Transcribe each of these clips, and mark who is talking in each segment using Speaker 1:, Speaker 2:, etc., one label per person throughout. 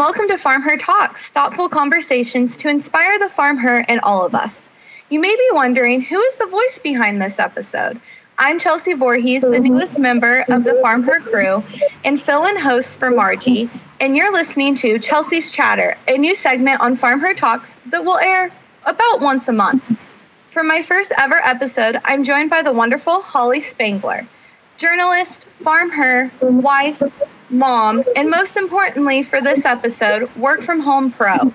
Speaker 1: welcome to Farm Her Talks, thoughtful conversations to inspire the farm her and all of us. You may be wondering who is the voice behind this episode? I'm Chelsea Voorhees, the mm-hmm. newest member of the Farm Her crew and fill in host for Margie, and you're listening to Chelsea's Chatter, a new segment on Farm Her Talks that will air about once a month. For my first ever episode, I'm joined by the wonderful Holly Spangler, journalist, farm her, wife, mom, and most importantly for this episode, work from home pro.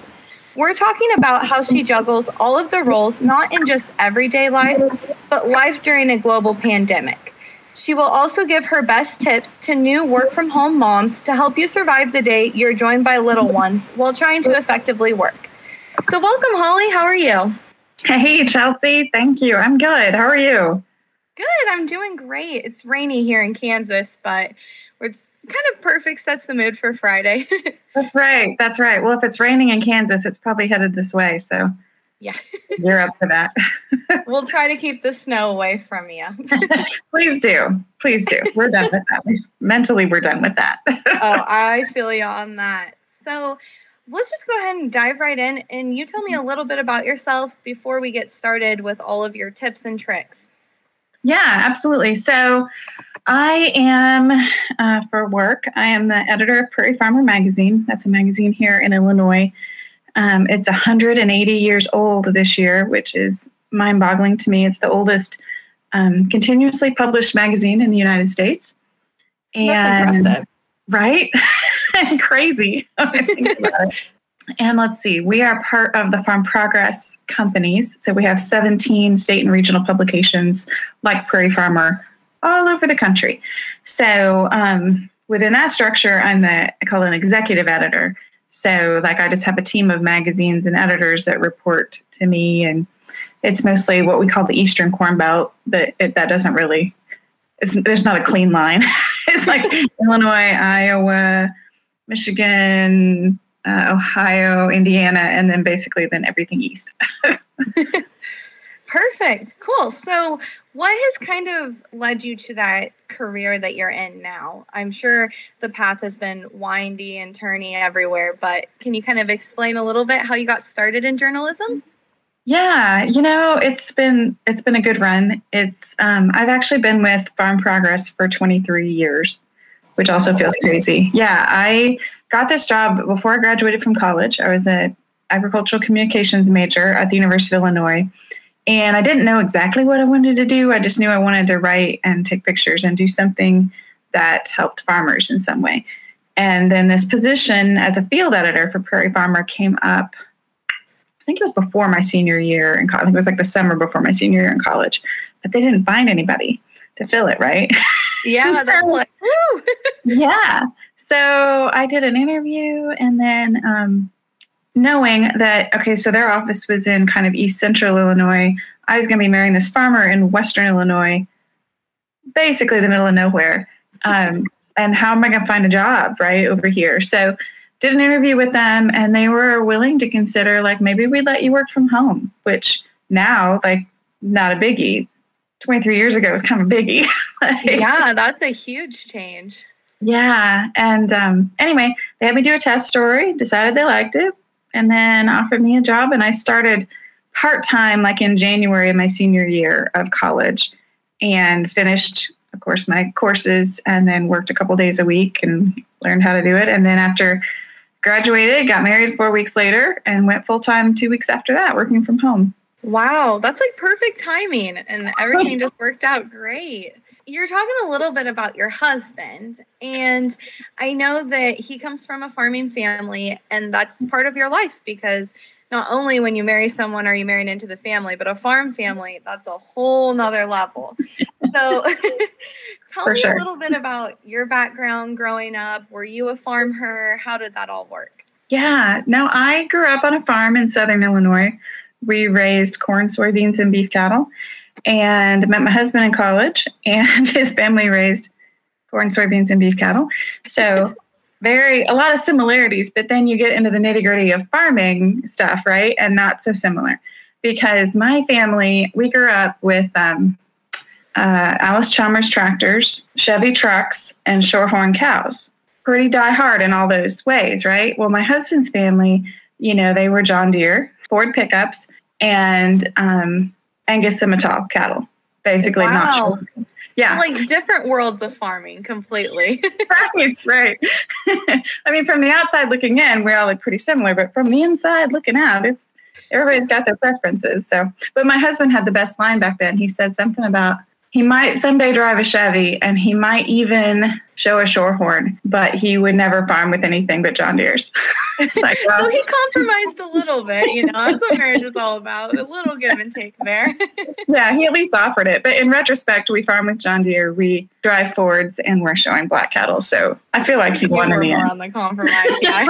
Speaker 1: We're talking about how she juggles all of the roles, not in just everyday life, but life during a global pandemic. She will also give her best tips to new work from home moms to help you survive the day you're joined by little ones while trying to effectively work. So, welcome, Holly. How are you?
Speaker 2: Hey, Chelsea. Thank you. I'm good. How are you?
Speaker 1: Good. I'm doing great. It's rainy here in Kansas, but it's kind of perfect, sets the mood for Friday.
Speaker 2: That's right. That's right. Well, if it's raining in Kansas, it's probably headed this way. So,
Speaker 1: yeah,
Speaker 2: you're up for that.
Speaker 1: we'll try to keep the snow away from you.
Speaker 2: Please do. Please do. We're done with that. Mentally, we're done with that.
Speaker 1: oh, I feel you on that. So, let's just go ahead and dive right in. And you tell me a little bit about yourself before we get started with all of your tips and tricks.
Speaker 2: Yeah, absolutely. So, I am, uh, for work, I am the editor of Prairie Farmer Magazine. That's a magazine here in Illinois. Um, it's 180 years old this year, which is mind boggling to me. It's the oldest um, continuously published magazine in the United States.
Speaker 1: And, That's impressive.
Speaker 2: Right? Crazy. and let's see, we are part of the Farm Progress companies. So we have 17 state and regional publications like Prairie Farmer all over the country. So um, within that structure, I'm the I call an executive editor. So like I just have a team of magazines and editors that report to me, and it's mostly what we call the Eastern Corn Belt, but it, that doesn't really. It's, there's not a clean line. it's like Illinois, Iowa, Michigan, uh, Ohio, Indiana, and then basically then everything east.
Speaker 1: Perfect. Cool. So, what has kind of led you to that career that you're in now? I'm sure the path has been windy and turny everywhere, but can you kind of explain a little bit how you got started in journalism?
Speaker 2: Yeah, you know, it's been it's been a good run. It's um, I've actually been with Farm Progress for 23 years, which also feels crazy. Yeah, I got this job before I graduated from college. I was an agricultural communications major at the University of Illinois and I didn't know exactly what I wanted to do. I just knew I wanted to write and take pictures and do something that helped farmers in some way. And then this position as a field editor for Prairie Farmer came up. I think it was before my senior year in college. I think it was like the summer before my senior year in college, but they didn't find anybody to fill it, right?
Speaker 1: Yeah, so, like,
Speaker 2: yeah. So I did an interview, and then um, knowing that okay so their office was in kind of east central illinois. I was going to be marrying this farmer in western illinois. Basically the middle of nowhere. Um, and how am i going to find a job right over here? So did an interview with them and they were willing to consider like maybe we'd let you work from home which now like not a biggie. 23 years ago was kind of a biggie.
Speaker 1: Like, yeah that's a huge change.
Speaker 2: Yeah and um, anyway they had me do a test story decided they liked it and then offered me a job and I started part-time like in January of my senior year of college and finished of course my courses and then worked a couple days a week and learned how to do it and then after graduated got married 4 weeks later and went full-time 2 weeks after that working from home.
Speaker 1: Wow, that's like perfect timing and everything just worked out great you're talking a little bit about your husband, and I know that he comes from a farming family, and that's part of your life because not only when you marry someone are you married into the family, but a farm family, that's a whole nother level. So tell For me sure. a little bit about your background growing up. Were you a farm her? How did that all work?
Speaker 2: Yeah, no, I grew up on a farm in southern Illinois. We raised corn, soybeans, and beef cattle and met my husband in college, and his family raised corn, soybeans, and beef cattle. So, very a lot of similarities, but then you get into the nitty gritty of farming stuff, right? And not so similar because my family, we grew up with um, uh, Allis Chalmers tractors, Chevy trucks, and Shorthorn cows. pretty die hard in all those ways, right? Well, my husband's family, you know, they were John Deere, Ford pickups, and um, Angus Simmental cattle, basically.
Speaker 1: Wow.
Speaker 2: Not yeah.
Speaker 1: like different worlds of farming completely.
Speaker 2: right, right. I mean, from the outside looking in, we all look pretty similar, but from the inside looking out, it's everybody's got their preferences. So, but my husband had the best line back then. He said something about he might someday drive a Chevy and he might even show a Shorthorn, but he would never farm with anything but John Deere's.
Speaker 1: like, well, so he compromised a little bit, you know, that's what marriage is all about. A little give and take there.
Speaker 2: yeah, he at least offered it. But in retrospect, we farm with John Deere, we drive Fords, and we're showing black cattle. So I feel like he won in the end.
Speaker 1: on the compromise, yeah.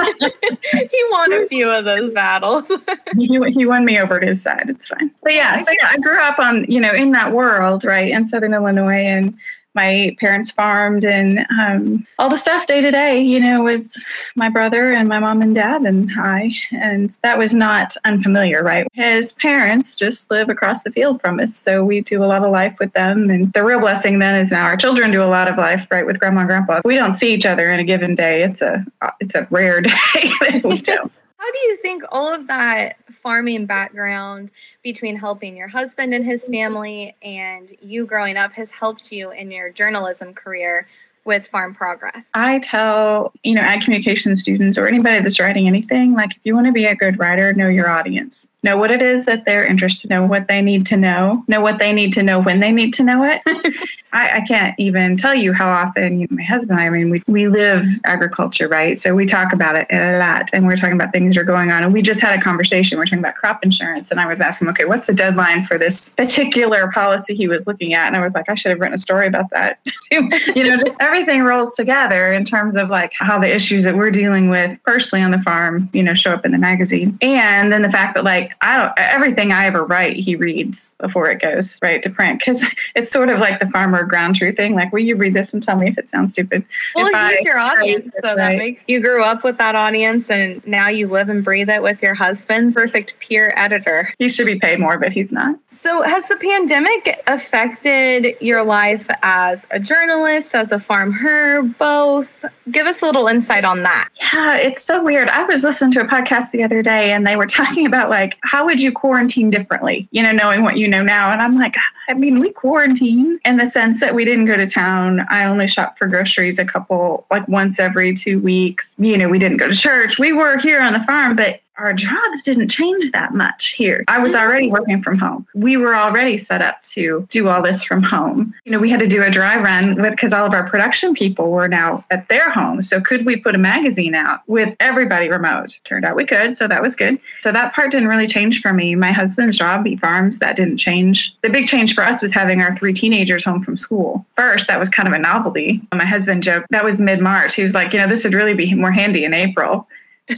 Speaker 1: he won a few of those battles.
Speaker 2: he, he won me over to his side. It's fine. But yeah, oh, so yeah, I grew up on, you know, in that world, right, in Southern Illinois and my parents farmed and um, all the stuff day to day, you know, was my brother and my mom and dad and I. And that was not unfamiliar, right? His parents just live across the field from us. So we do a lot of life with them. And the real blessing then is now our children do a lot of life, right, with grandma and grandpa. We don't see each other in a given day. It's a it's a rare day that we don't.
Speaker 1: How do you think all of that farming background between helping your husband and his family and you growing up has helped you in your journalism career with Farm Progress?
Speaker 2: I tell, you know, ag communication students or anybody that's writing anything, like if you want to be a good writer, know your audience. Know what it is that they're interested in, know what they need to know, know what they need to know when they need to know it. I, I, can't even tell you how often you know, my husband, I I mean, we, we live agriculture, right? So we talk about it a lot and we're talking about things that are going on. And we just had a conversation. We're talking about crop insurance. And I was asking okay, what's the deadline for this particular policy he was looking at? And I was like, I should have written a story about that. you know, just everything rolls together in terms of like how the issues that we're dealing with personally on the farm, you know, show up in the magazine. And then the fact that like, I don't, everything I ever write, he reads before it goes right to print. Cause it's sort of like the farmer ground truth thing. Like, will you read this and tell me if it sounds stupid?
Speaker 1: Well,
Speaker 2: if
Speaker 1: he's your audience. So right. that makes you grew up with that audience and now you live and breathe it with your husband. Perfect peer editor.
Speaker 2: He should be paid more, but he's not.
Speaker 1: So, has the pandemic affected your life as a journalist, as a farm her, both? Give us a little insight on that.
Speaker 2: Yeah, it's so weird. I was listening to a podcast the other day and they were talking about like, how would you quarantine differently, you know, knowing what you know now? And I'm like, I mean, we quarantine in the sense that we didn't go to town. I only shop for groceries a couple, like once every two weeks. You know, we didn't go to church. We were here on the farm, but our jobs didn't change that much here. I was mm-hmm. already working from home. We were already set up to do all this from home. You know, we had to do a dry run with because all of our production people were now at their home. So could we put a magazine out with everybody remote? Turned out we could, so that was good. So that part didn't really change for me. My husband's job, he farms, that didn't change. The big change for us was having our three teenagers home from school. First, that was kind of a novelty. My husband joked that was mid March. He was like, you know, this would really be more handy in April.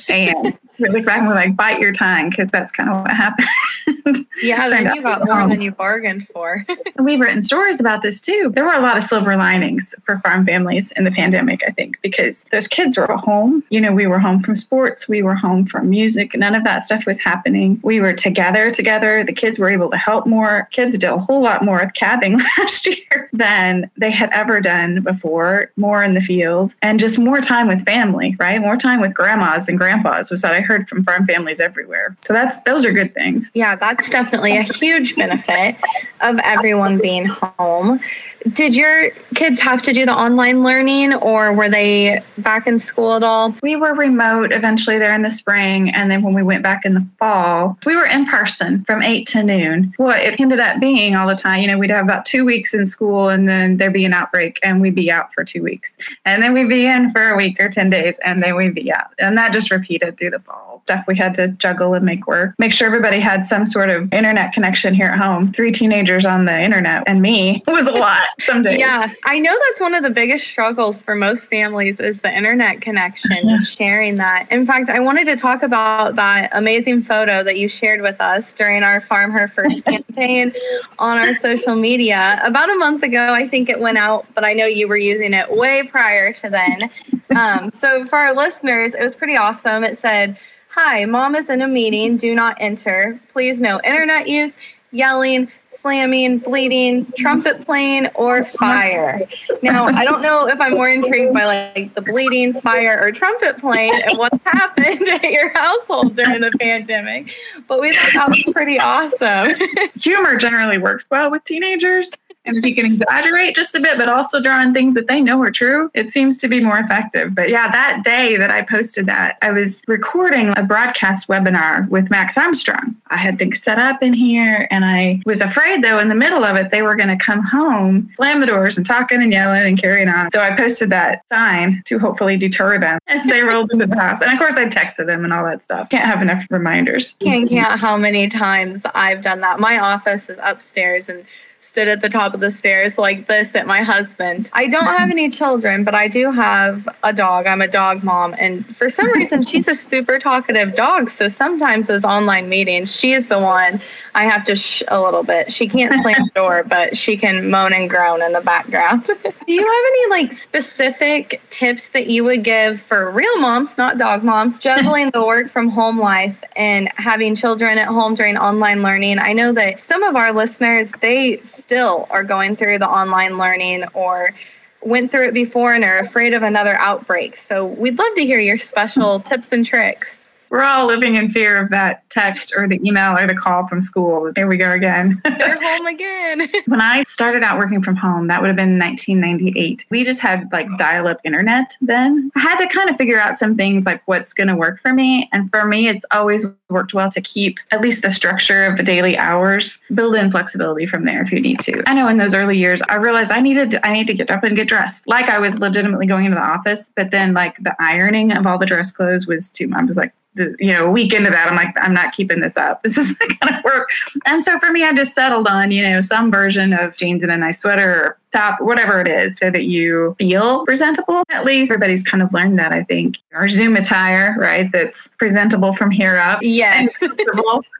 Speaker 2: And we look back and we're like, bite your tongue, because that's kind of what happened.
Speaker 1: Yeah, then you got more than you bargained for.
Speaker 2: and we've written stories about this too. There were a lot of silver linings for farm families in the pandemic, I think, because those kids were home. You know, we were home from sports, we were home from music. None of that stuff was happening. We were together together. The kids were able to help more. Kids did a whole lot more with calving last year than they had ever done before, more in the field, and just more time with family, right? More time with grandmas and grandpas was that I heard from farm families everywhere. So that's those are good things.
Speaker 1: Yeah, that's definitely a huge benefit of everyone being home. Did your kids have to do the online learning or were they back in school at all?
Speaker 2: We were remote eventually there in the spring. And then when we went back in the fall, we were in person from eight to noon. Well, it ended up being all the time. You know, we'd have about two weeks in school and then there'd be an outbreak and we'd be out for two weeks. And then we'd be in for a week or 10 days and then we'd be out. And that just repeated through the fall. Stuff we had to juggle and make work. Make sure everybody had some sort of internet connection here at home. Three teenagers on the internet and me was a lot some days.
Speaker 1: Yeah, I know that's one of the biggest struggles for most families is the internet connection, just sharing that. In fact, I wanted to talk about that amazing photo that you shared with us during our Farm Her First campaign on our social media. About a month ago, I think it went out, but I know you were using it way prior to then. Um, so for our listeners, it was pretty awesome. It said, Hi, mom is in a meeting. Do not enter. Please no internet use yelling, slamming, bleeding, trumpet playing, or fire. Now, I don't know if I'm more intrigued by like the bleeding, fire, or trumpet playing and what happened at your household during the pandemic, but we thought that was pretty awesome.
Speaker 2: Humor generally works well with teenagers. And if you can exaggerate just a bit, but also draw in things that they know are true, it seems to be more effective. But yeah, that day that I posted that, I was recording a broadcast webinar with Max Armstrong. I had things set up in here, and I was afraid, though, in the middle of it, they were going to come home, slam the doors, and talking and yelling and carrying on. So I posted that sign to hopefully deter them as they rolled into the house. And of course, I texted them and all that stuff. Can't have enough reminders.
Speaker 1: Can't count how many times I've done that. My office is upstairs, and stood at the top of the stairs like this at my husband. I don't have any children, but I do have a dog. I'm a dog mom. And for some reason, she's a super talkative dog. So sometimes those online meetings, she is the one I have to shh a little bit. She can't slam the door, but she can moan and groan in the background. do you have any like specific tips that you would give for real moms, not dog moms, juggling the work from home life and having children at home during online learning? I know that some of our listeners, they still are going through the online learning or went through it before and are afraid of another outbreak. So we'd love to hear your special tips and tricks
Speaker 2: we're all living in fear of that text or the email or the call from school. There we go again.
Speaker 1: You're home again.
Speaker 2: when I started out working from home, that would have been 1998. We just had like dial up internet then. I had to kind of figure out some things like what's going to work for me. And for me, it's always worked well to keep at least the structure of the daily hours, build in flexibility from there if you need to. I know in those early years, I realized I needed, I need to get up and get dressed. Like I was legitimately going into the office, but then like the ironing of all the dress clothes was too, I was like, you know, a week into that, I'm like, I'm not keeping this up. This is not going to work. And so for me, I just settled on, you know, some version of jeans and a nice sweater top, whatever it is, so that you feel presentable. At least everybody's kind of learned that, I think. Our Zoom attire, right? That's presentable from here up.
Speaker 1: Yes.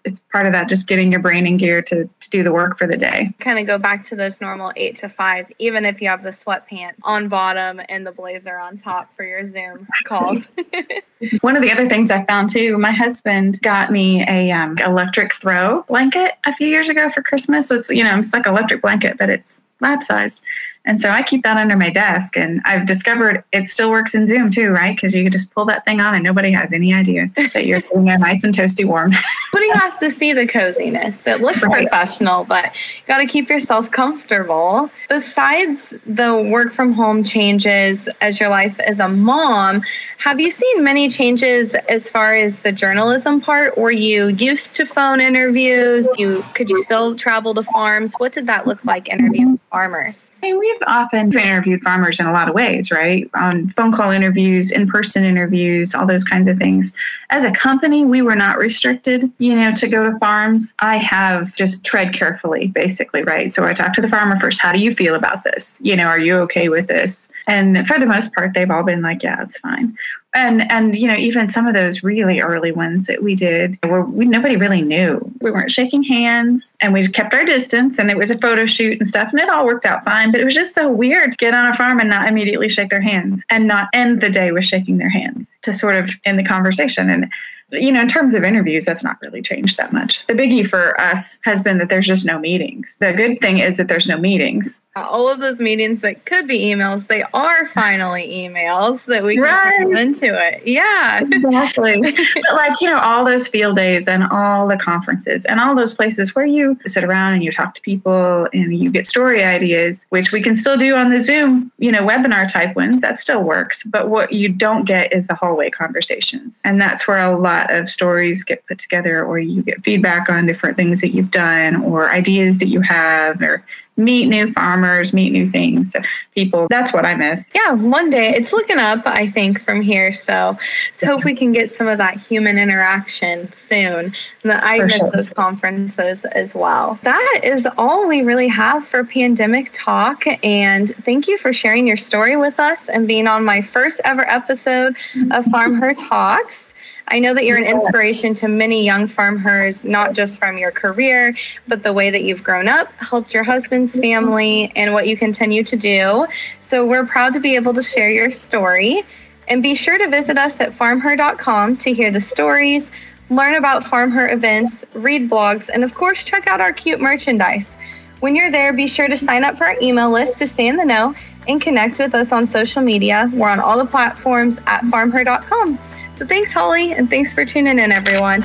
Speaker 2: it's part of that, just getting your brain in gear to, to do the work for the day.
Speaker 1: Kind of go back to those normal eight to five, even if you have the sweatpant on bottom and the blazer on top for your Zoom calls.
Speaker 2: One of the other things I found too, my husband got me a um, electric throw blanket a few years ago for Christmas. It's, you know, it's like electric blanket, but it's lab sized. And so I keep that under my desk. And I've discovered it still works in Zoom too, right? Because you can just pull that thing on and nobody has any idea that you're sitting there nice and toasty warm.
Speaker 1: Nobody has to see the coziness. It looks right. professional, but you got to keep yourself comfortable. Besides the work from home changes as your life as a mom, have you seen many changes as far as the journalism part? Were you used to phone interviews? You could you still travel to farms? What did that look like interviewing farmers?
Speaker 2: I we've often interviewed farmers in a lot of ways, right? On phone call interviews, in person interviews, all those kinds of things. As a company, we were not restricted, you know, to go to farms. I have just tread carefully, basically, right? So I talk to the farmer first. How do you feel about this? You know, are you okay with this? And for the most part, they've all been like, yeah, it's fine and and you know even some of those really early ones that we did where we nobody really knew we weren't shaking hands and we kept our distance and it was a photo shoot and stuff and it all worked out fine but it was just so weird to get on a farm and not immediately shake their hands and not end the day with shaking their hands to sort of end the conversation and you know, in terms of interviews, that's not really changed that much. The biggie for us has been that there's just no meetings. The good thing is that there's no meetings.
Speaker 1: Uh, all of those meetings that could be emails, they are finally emails that we can right. into it. Yeah.
Speaker 2: Exactly. but like, you know, all those field days and all the conferences and all those places where you sit around and you talk to people and you get story ideas, which we can still do on the Zoom, you know, webinar type ones, that still works. But what you don't get is the hallway conversations. And that's where a lot lot of stories get put together, or you get feedback on different things that you've done, or ideas that you have, or meet new farmers, meet new things, people. That's what I miss.
Speaker 1: Yeah, one day it's looking up, I think, from here. So, so hope we can get some of that human interaction soon. I for miss sure. those conferences as well. That is all we really have for pandemic talk. And thank you for sharing your story with us and being on my first ever episode of Farm Her Talks. I know that you're an inspiration to many young farmers, not just from your career, but the way that you've grown up, helped your husband's family, and what you continue to do. So we're proud to be able to share your story. And be sure to visit us at farmher.com to hear the stories, learn about Farm Her events, read blogs, and of course, check out our cute merchandise. When you're there, be sure to sign up for our email list to stay in the know and connect with us on social media. We're on all the platforms at farmher.com. So thanks, Holly, and thanks for tuning in, everyone.